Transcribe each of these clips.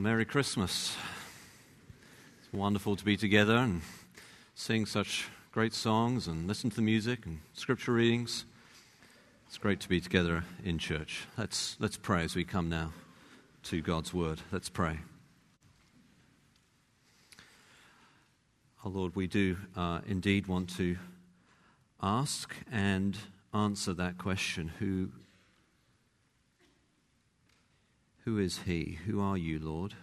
Well, Merry Christmas. It's wonderful to be together and sing such great songs and listen to the music and scripture readings. It's great to be together in church. Let's, let's pray as we come now to God's word. Let's pray. Our Lord, we do uh, indeed want to ask and answer that question who who is He? Who are you, Lord?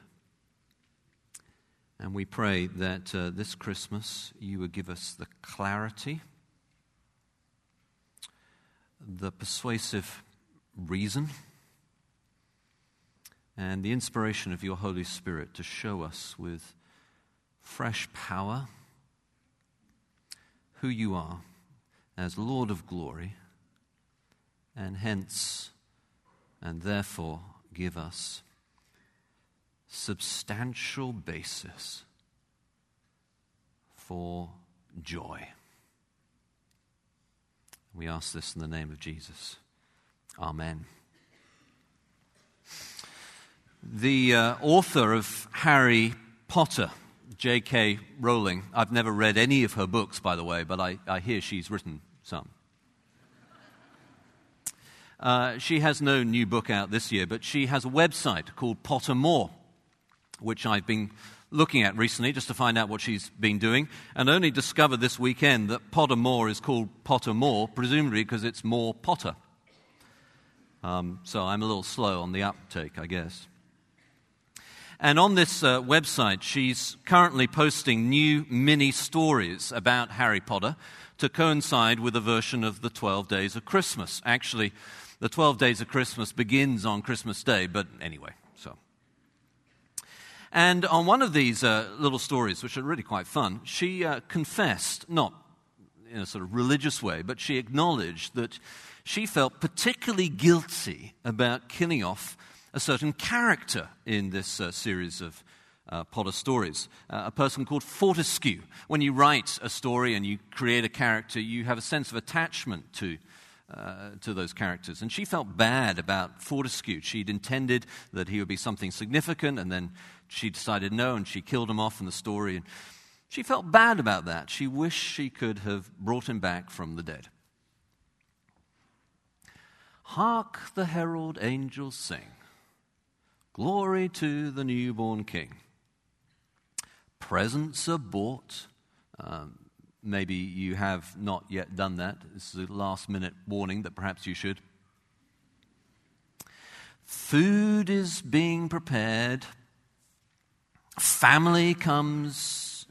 And we pray that uh, this Christmas you would give us the clarity, the persuasive reason, and the inspiration of your Holy Spirit to show us with fresh power who you are as Lord of glory, and hence, and therefore, give us substantial basis for joy. We ask this in the name of Jesus. Amen. The uh, author of Harry Potter, J.K. Rowling, I've never read any of her books, by the way, but I, I hear she's written some. Uh, she has no new book out this year, but she has a website called Pottermore, which I've been looking at recently just to find out what she's been doing, and only discovered this weekend that Pottermore is called Pottermore, presumably because it's more Potter. Um, so I'm a little slow on the uptake, I guess. And on this uh, website, she's currently posting new mini stories about Harry Potter to coincide with a version of the 12 Days of Christmas. Actually, the 12 days of Christmas begins on Christmas Day, but anyway, so. And on one of these uh, little stories, which are really quite fun, she uh, confessed, not in a sort of religious way, but she acknowledged that she felt particularly guilty about killing off a certain character in this uh, series of uh, Potter stories, uh, a person called Fortescue. When you write a story and you create a character, you have a sense of attachment to uh, to those characters. And she felt bad about Fortescue. She'd intended that he would be something significant, and then she decided no, and she killed him off in the story. And she felt bad about that. She wished she could have brought him back from the dead. Hark the herald angels sing, Glory to the newborn King. Presents are bought. Um, maybe you have not yet done that. This is a last minute warning that perhaps you should. Food is being prepared. Family comes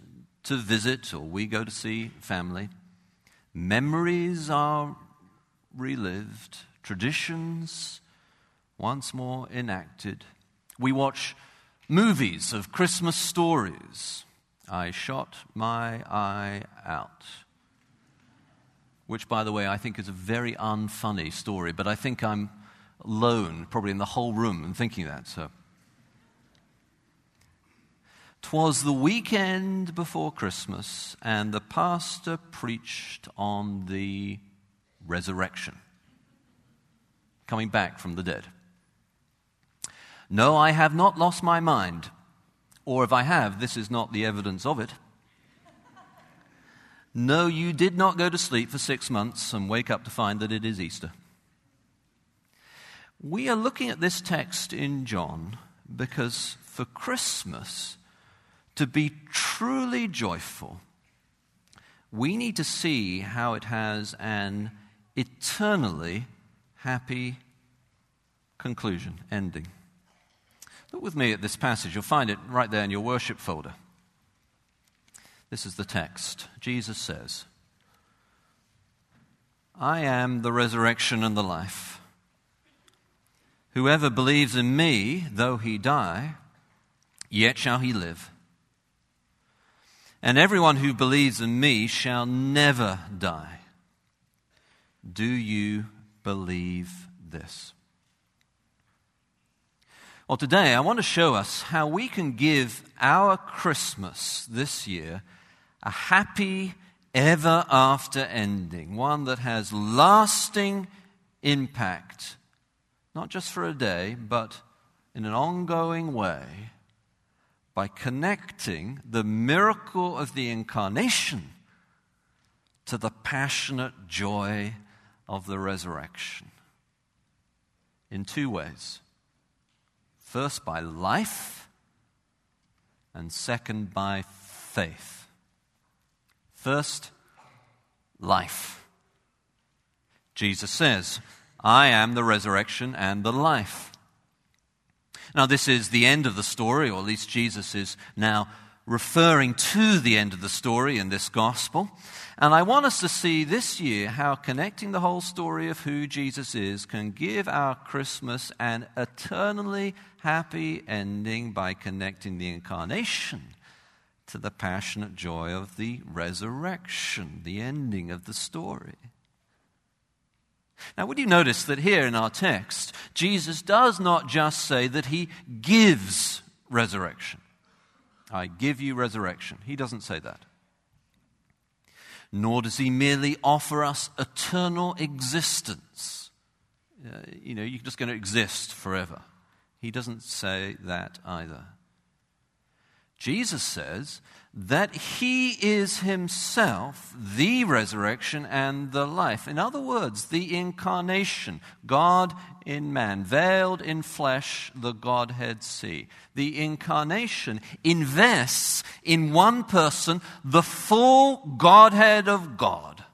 to visit, or we go to see family. Memories are relived. Traditions once more enacted. We watch movies of Christmas stories. I shot my eye out. Which, by the way, I think is a very unfunny story, but I think I'm alone, probably in the whole room, and thinking that. So. Twas the weekend before Christmas, and the pastor preached on the resurrection, coming back from the dead. No, I have not lost my mind. Or if I have, this is not the evidence of it. No, you did not go to sleep for six months and wake up to find that it is Easter. We are looking at this text in John because for Christmas to be truly joyful, we need to see how it has an eternally happy conclusion, ending. Look with me at this passage. You'll find it right there in your worship folder. This is the text. Jesus says, I am the resurrection and the life. Whoever believes in me, though he die, yet shall he live. And everyone who believes in me shall never die. Do you believe this? Well, today I want to show us how we can give our Christmas this year a happy, ever after ending, one that has lasting impact, not just for a day, but in an ongoing way by connecting the miracle of the incarnation to the passionate joy of the resurrection. In two ways. First, by life, and second, by faith. First, life. Jesus says, I am the resurrection and the life. Now, this is the end of the story, or at least Jesus is now referring to the end of the story in this gospel. And I want us to see this year how connecting the whole story of who Jesus is can give our Christmas an eternally happy ending by connecting the incarnation to the passionate joy of the resurrection, the ending of the story. Now, would you notice that here in our text, Jesus does not just say that he gives resurrection. I give you resurrection. He doesn't say that. Nor does he merely offer us eternal existence. Uh, you know, you're just going to exist forever. He doesn't say that either. Jesus says that he is himself the resurrection and the life. In other words, the incarnation, God in man, veiled in flesh, the Godhead see. The incarnation invests in one person the full Godhead of God,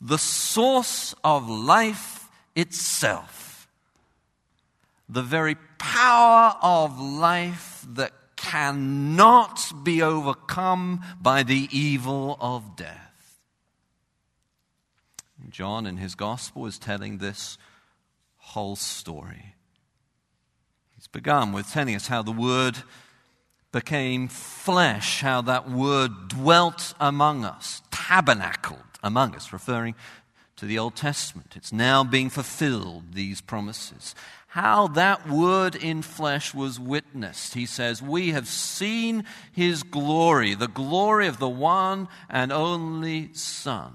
the source of life itself, the very power of life that cannot be overcome by the evil of death. John, in his gospel, is telling this whole story. He's begun with telling us how the Word became flesh, how that Word dwelt among us, tabernacled among us, referring to the Old Testament. It's now being fulfilled, these promises how that word in flesh was witnessed. He says, We have seen his glory, the glory of the one and only Son.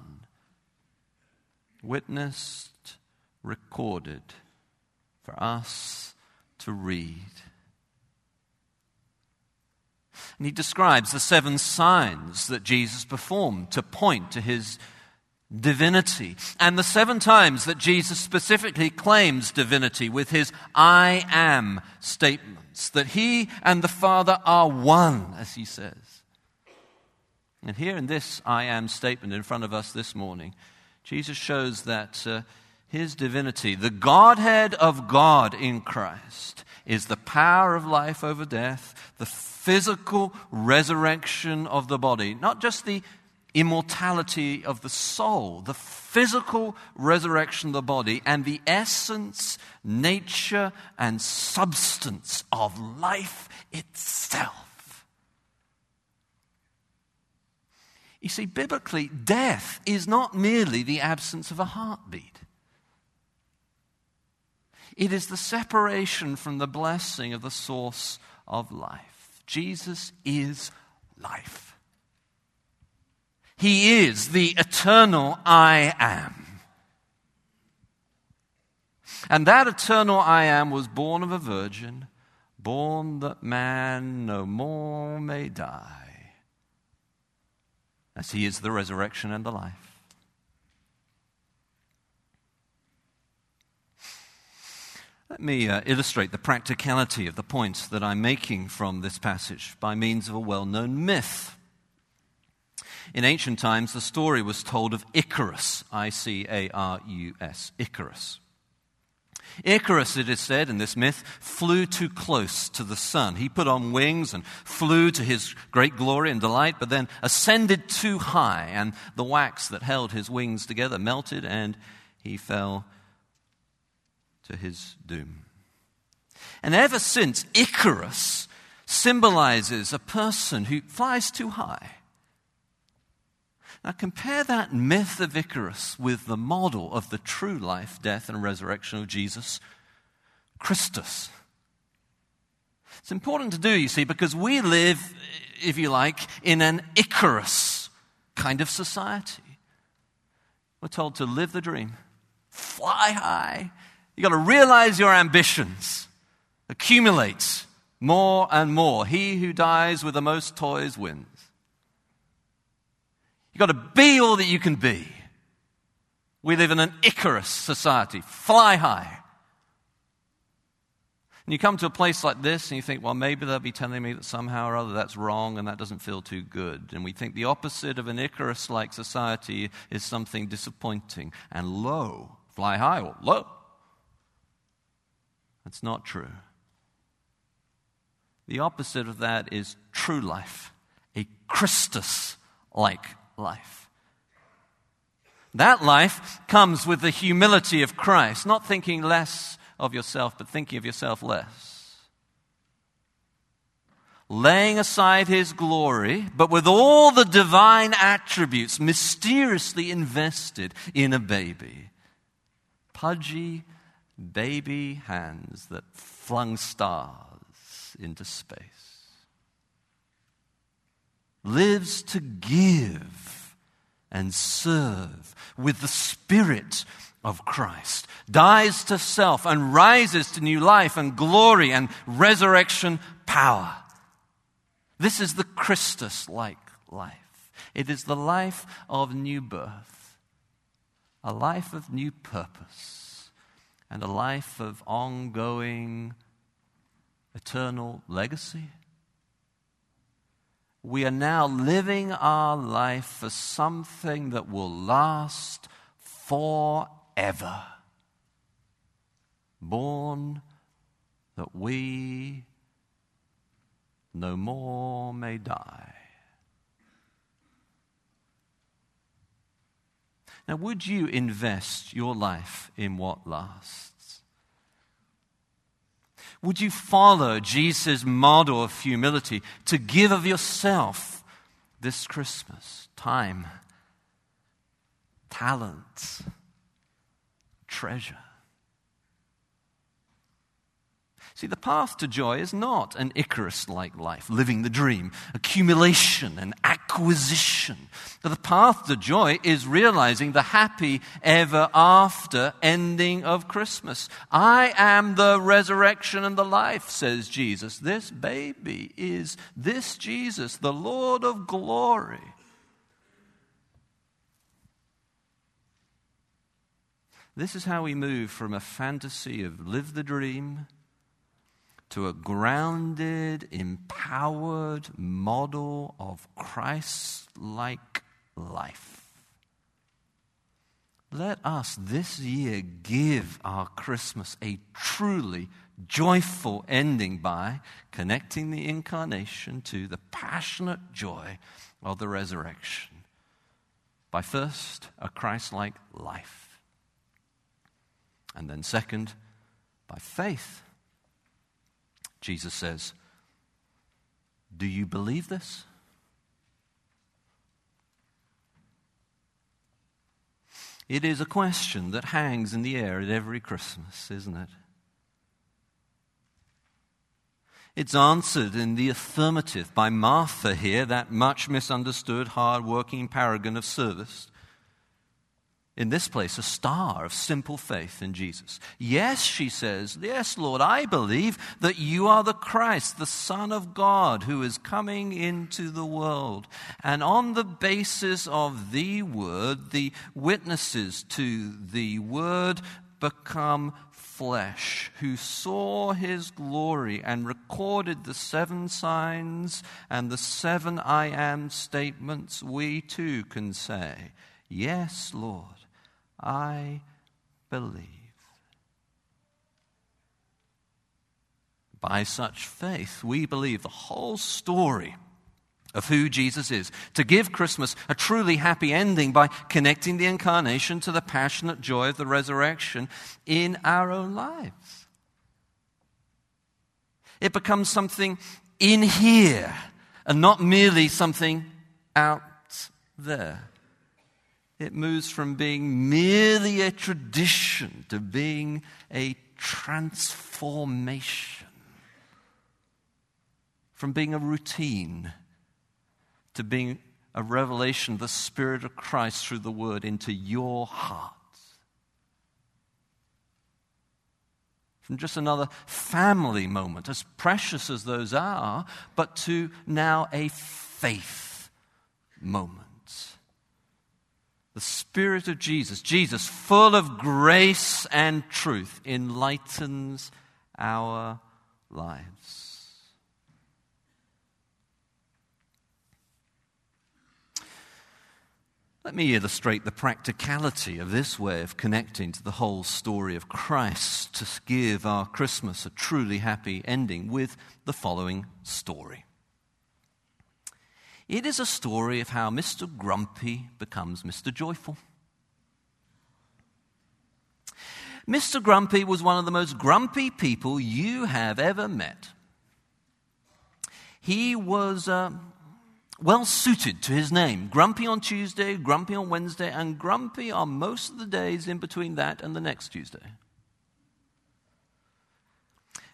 Witnessed, recorded for us to read. And he describes the seven signs that Jesus performed to point to his divinity. And the seven times that Jesus specifically claims divinity with his I am statements, that he and the Father are one, as he says. And here in this I am statement in front of us this morning, Jesus shows that uh, his divinity, the Godhead of God in Christ, is the power of life over death, the physical resurrection of the body, not just the immortality of the soul, the physical resurrection of the body, and the essence, nature, and substance of life itself. You see, biblically, death is not merely the absence of a heartbeat. It is the separation from the blessing of the source of life. Jesus is life. He is the eternal I am. And that eternal I am was born of a virgin, born that man no more may die, as he is the resurrection and the life. Let me uh, illustrate the practicality of the points that I'm making from this passage by means of a well known myth. In ancient times, the story was told of Icarus, I C A R U S, Icarus. Icarus, it is said in this myth, flew too close to the sun. He put on wings and flew to his great glory and delight, but then ascended too high, and the wax that held his wings together melted, and he fell to his doom. And ever since, Icarus symbolizes a person who flies too high now, compare that myth of Icarus with the model of the true life, death, and resurrection of Jesus Christus. It's important to do, you see, because we live, if you like, in an Icarus kind of society. We're told to live the dream, fly high. You've got to realize your ambitions, accumulate, more and more. He who dies with the most toys wins. You've got to be all that you can be. We live in an Icarus society, fly high. And you come to a place like this and you think, well, maybe they'll be telling me that somehow or other that's wrong and that doesn't feel too good. And we think the opposite of an Icarus like society is something disappointing and low. Fly high or low. That's not true. The opposite of that is true life, a Christus like life. That life comes with the humility of Christ, not thinking less of yourself, but thinking of yourself less. Laying aside his glory, but with all the divine attributes mysteriously invested in a baby. Pudgy baby hands that flung stars into space. Lives to give and serve with the Spirit of Christ, dies to self and rises to new life and glory and resurrection power. This is the Christus like life. It is the life of new birth, a life of new purpose, and a life of ongoing eternal legacy. We are now living our life for something that will last forever. Born that we no more may die. Now, would you invest your life in what lasts? Would you follow Jesus' model of humility to give of yourself this Christmas? Time, talents treasure. See, the path to joy is not an Icarus like life, living the dream, accumulation and acquisition. The path to joy is realizing the happy ever after ending of Christmas. I am the resurrection and the life, says Jesus. This baby is this Jesus, the Lord of glory. This is how we move from a fantasy of live the dream to a grounded, empowered model of Christ like life. Let us this year give our Christmas a truly joyful ending by connecting the incarnation to the passionate joy of the resurrection. By first, a Christ like life. And then, second, by faith. Jesus says, Do you believe this? It is a question that hangs in the air at every Christmas, isn't it? It's answered in the affirmative by Martha here, that much misunderstood, hard working paragon of service in this place, a star of simple faith in Jesus. Yes, she says, Yes, Lord, I believe that you are the Christ, the Son of God, who is coming into the world. And on the basis of the word, the witnesses to the word become flesh, who saw his glory and recorded the seven signs and the seven I am statements, we too can say, Yes, Lord. I believe. By such faith, we believe the whole story of who Jesus is, to give Christmas a truly happy ending by connecting the incarnation to the passionate joy of the resurrection in our own lives. It becomes something in here and not merely something out there. It moves from being merely a tradition to being a transformation. From being a routine to being a revelation of the Spirit of Christ through the Word into your heart. from just another family moment, as precious as those are, but to now a faith moment. The Spirit of Jesus, Jesus, full of grace and truth, enlightens our lives. Let me illustrate the practicality of this way of connecting to the whole story of Christ to give our Christmas a truly happy ending with the following story. It is a story of how Mr. Grumpy becomes Mr. Joyful. Mr. Grumpy was one of the most grumpy people you have ever met. He was uh, well suited to his name. Grumpy on Tuesday, grumpy on Wednesday, and grumpy on most of the days in between that and the next Tuesday.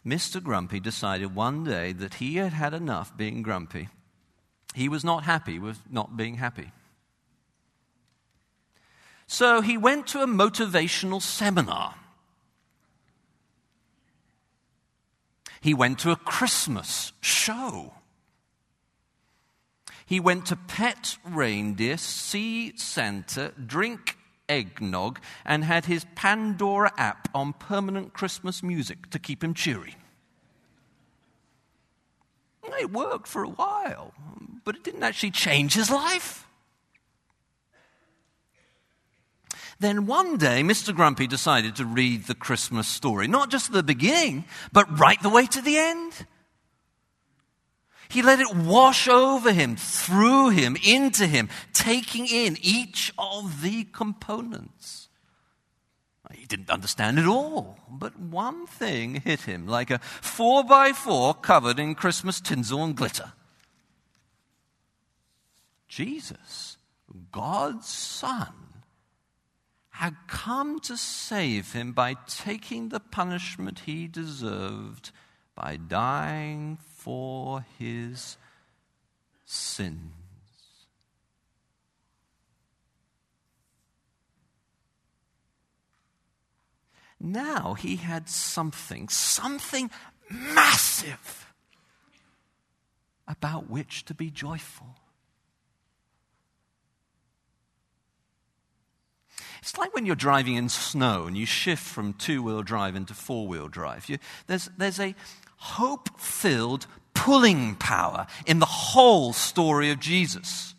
Mr. Grumpy decided one day that he had had enough being grumpy. He was not happy with not being happy. So he went to a motivational seminar. He went to a Christmas show. He went to pet reindeer, see Santa, drink eggnog, and had his Pandora app on permanent Christmas music to keep him cheery. It worked for a while, but it didn't actually change his life. Then one day, Mr. Grumpy decided to read the Christmas story, not just the beginning, but right the way to the end. He let it wash over him, through him, into him, taking in each of the components. He didn't understand it all, but one thing hit him like a four by four covered in Christmas tinsel and glitter. Jesus, God's Son, had come to save him by taking the punishment he deserved by dying for his sins. Now he had something, something massive about which to be joyful. It's like when you're driving in snow and you shift from two wheel drive into four wheel drive. You, there's, there's a hope filled pulling power in the whole story of Jesus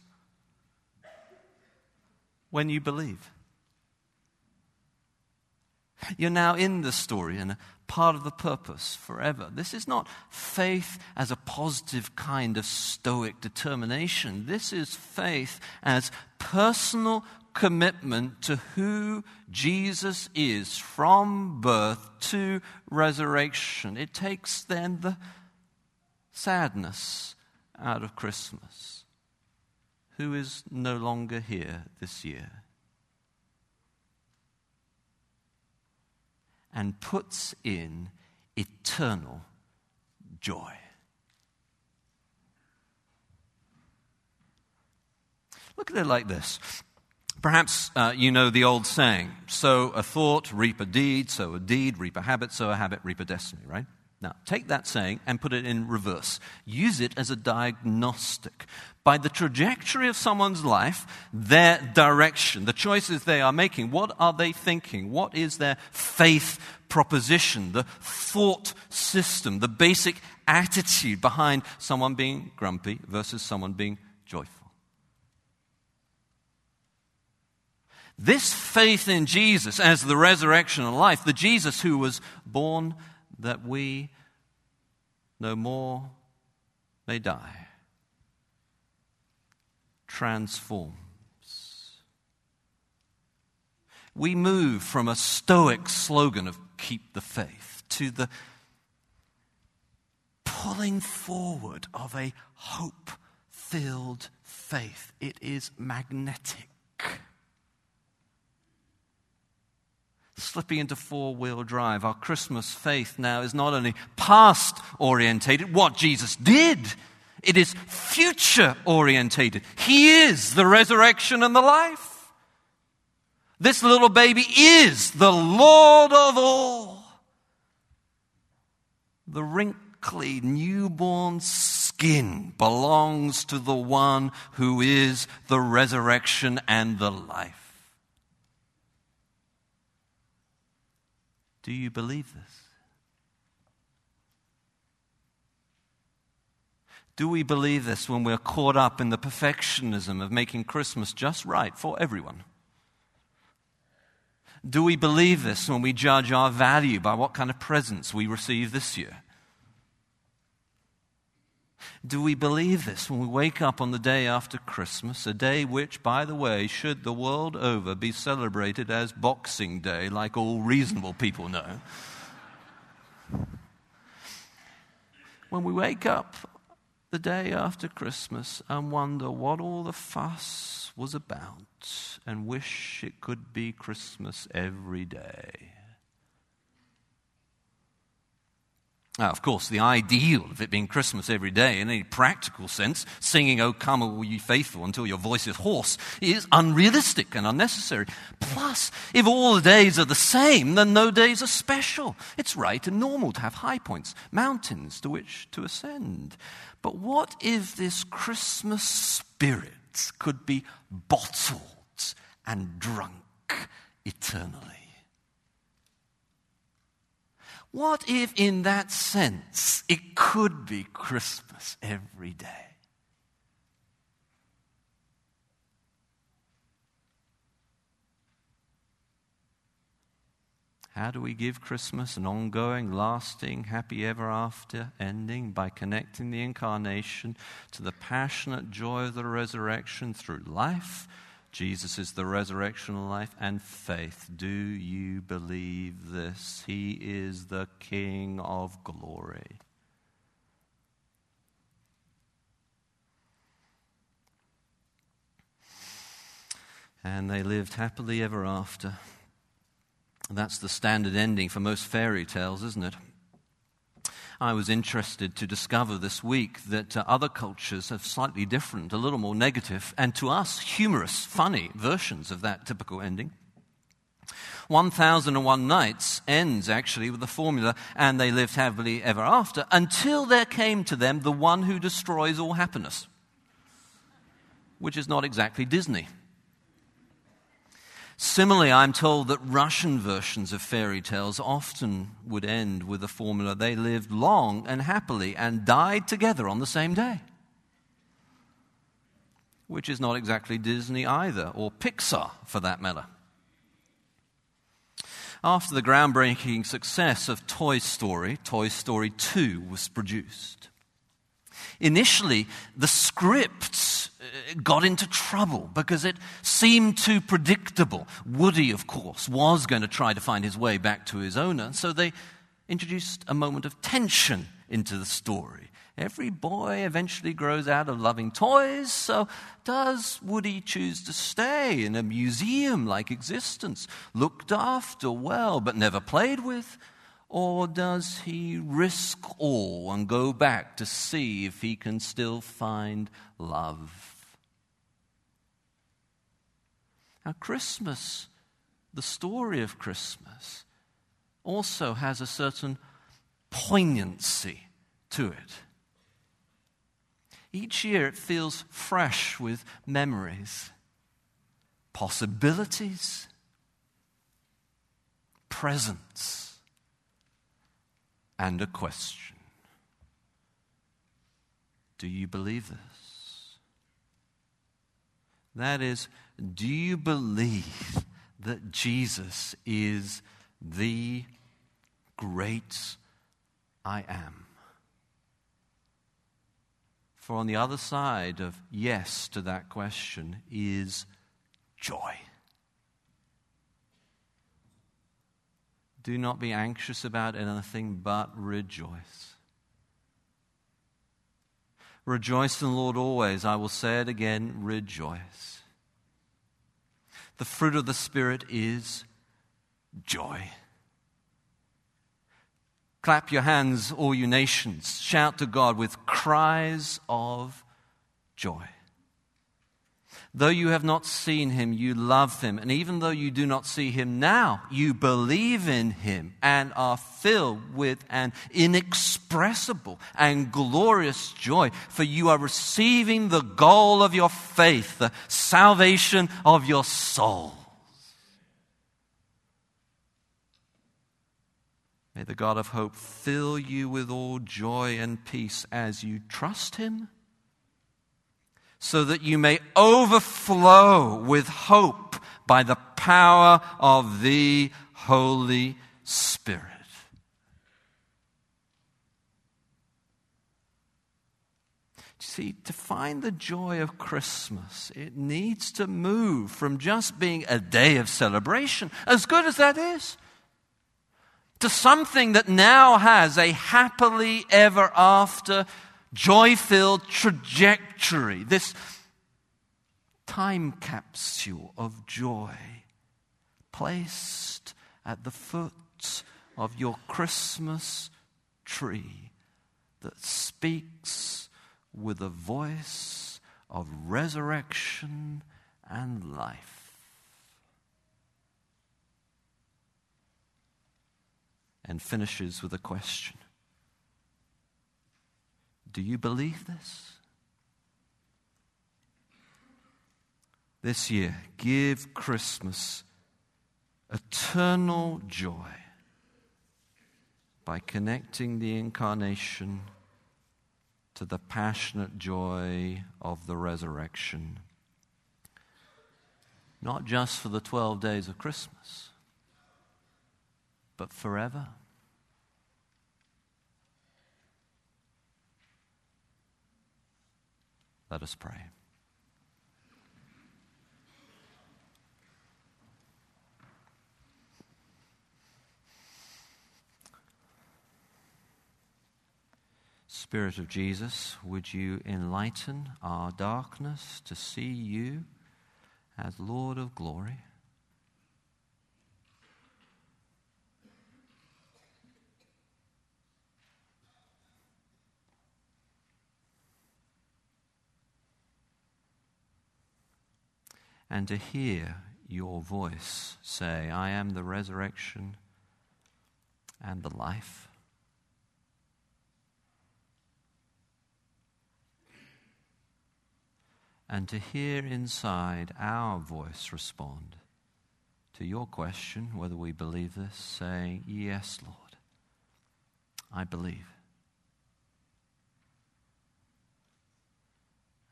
when you believe. You're now in the story and part of the purpose forever. This is not faith as a positive kind of stoic determination. This is faith as personal commitment to who Jesus is from birth to resurrection. It takes then the sadness out of Christmas. Who is no longer here this year? And puts in eternal joy. Look at it like this Perhaps uh, you know the old saying sow a thought, reap a deed, sow a deed, reap a habit, sow a habit, reap a destiny, right? Now, take that saying and put it in reverse. Use it as a diagnostic. By the trajectory of someone's life, their direction, the choices they are making, what are they thinking? What is their faith proposition, the thought system, the basic attitude behind someone being grumpy versus someone being joyful? This faith in Jesus as the resurrection and life, the Jesus who was born that we no more may die, transforms. We move from a stoic slogan of keep the faith to the pulling forward of a hope filled faith. It is magnetic. Slipping into four wheel drive. Our Christmas faith now is not only past orientated, what Jesus did, it is future orientated. He is the resurrection and the life. This little baby is the Lord of all. The wrinkly newborn skin belongs to the one who is the resurrection and the life. Do you believe this? Do we believe this when we're caught up in the perfectionism of making Christmas just right for everyone? Do we believe this when we judge our value by what kind of presents we receive this year? Do we believe this when we wake up on the day after Christmas, a day which, by the way, should the world over be celebrated as Boxing Day, like all reasonable people know? When we wake up the day after Christmas and wonder what all the fuss was about and wish it could be Christmas every day. Now, of course, the ideal of it being Christmas every day, in any practical sense, singing O come, all ye faithful, until your voice is hoarse, is unrealistic and unnecessary. Plus, if all the days are the same, then no days are special. It's right and normal to have high points, mountains to which to ascend. But what if this Christmas spirit could be bottled and drunk eternally? What if, in that sense, it could be Christmas every day? How do we give Christmas an ongoing, lasting, happy ever after ending? By connecting the incarnation to the passionate joy of the resurrection through life. Jesus is the resurrection life and faith. Do you believe this? He is the King of glory. And they lived happily ever after. That's the standard ending for most fairy tales, isn't it? I was interested to discover this week that uh, other cultures have slightly different, a little more negative, and to us, humorous, funny versions of that typical ending. 1001 Nights ends actually with the formula, and they lived happily ever after, until there came to them the one who destroys all happiness, which is not exactly Disney. Similarly, I'm told that Russian versions of fairy tales often would end with the formula they lived long and happily and died together on the same day. Which is not exactly Disney either, or Pixar for that matter. After the groundbreaking success of Toy Story, Toy Story 2 was produced. Initially, the script got into trouble because it seemed too predictable. Woody, of course, was going to try to find his way back to his owner, so they introduced a moment of tension into the story. Every boy eventually grows out of loving toys, so does Woody choose to stay in a museum like existence, looked after well but never played with? Or does he risk all and go back to see if he can still find love? Now, Christmas, the story of Christmas, also has a certain poignancy to it. Each year it feels fresh with memories, possibilities, presence, and a question. Do you believe this? That is, do you believe that Jesus is the great I am? For on the other side of yes to that question is joy. Do not be anxious about anything, but rejoice. Rejoice in the Lord always. I will say it again rejoice. The fruit of the Spirit is joy. Clap your hands, all you nations. Shout to God with cries of joy. Though you have not seen him, you love him. And even though you do not see him now, you believe in him and are filled with an inexpressible and glorious joy. For you are receiving the goal of your faith, the salvation of your souls. May the God of hope fill you with all joy and peace as you trust him so that you may overflow with hope by the power of the Holy Spirit. See, to find the joy of Christmas, it needs to move from just being a day of celebration, as good as that is, to something that now has a happily ever after joy filled trajectory, this time capsule of joy placed at the foot of your Christmas tree that speaks with a voice of resurrection and life. And finishes with a question do you believe this? This year, give Christmas eternal joy by connecting the incarnation to the passionate joy of the resurrection. Not just for the 12 days of Christmas, but forever. Let us pray. Spirit of Jesus, would you enlighten our darkness to see you as Lord of glory? And to hear your voice say, I am the resurrection and the life. And to hear inside our voice respond to your question, whether we believe this, saying, Yes, Lord, I believe.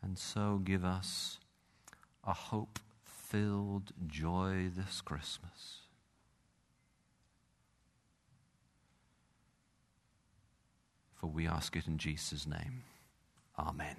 And so give us a hope filled joy this Christmas. For we ask it in Jesus' name. Amen.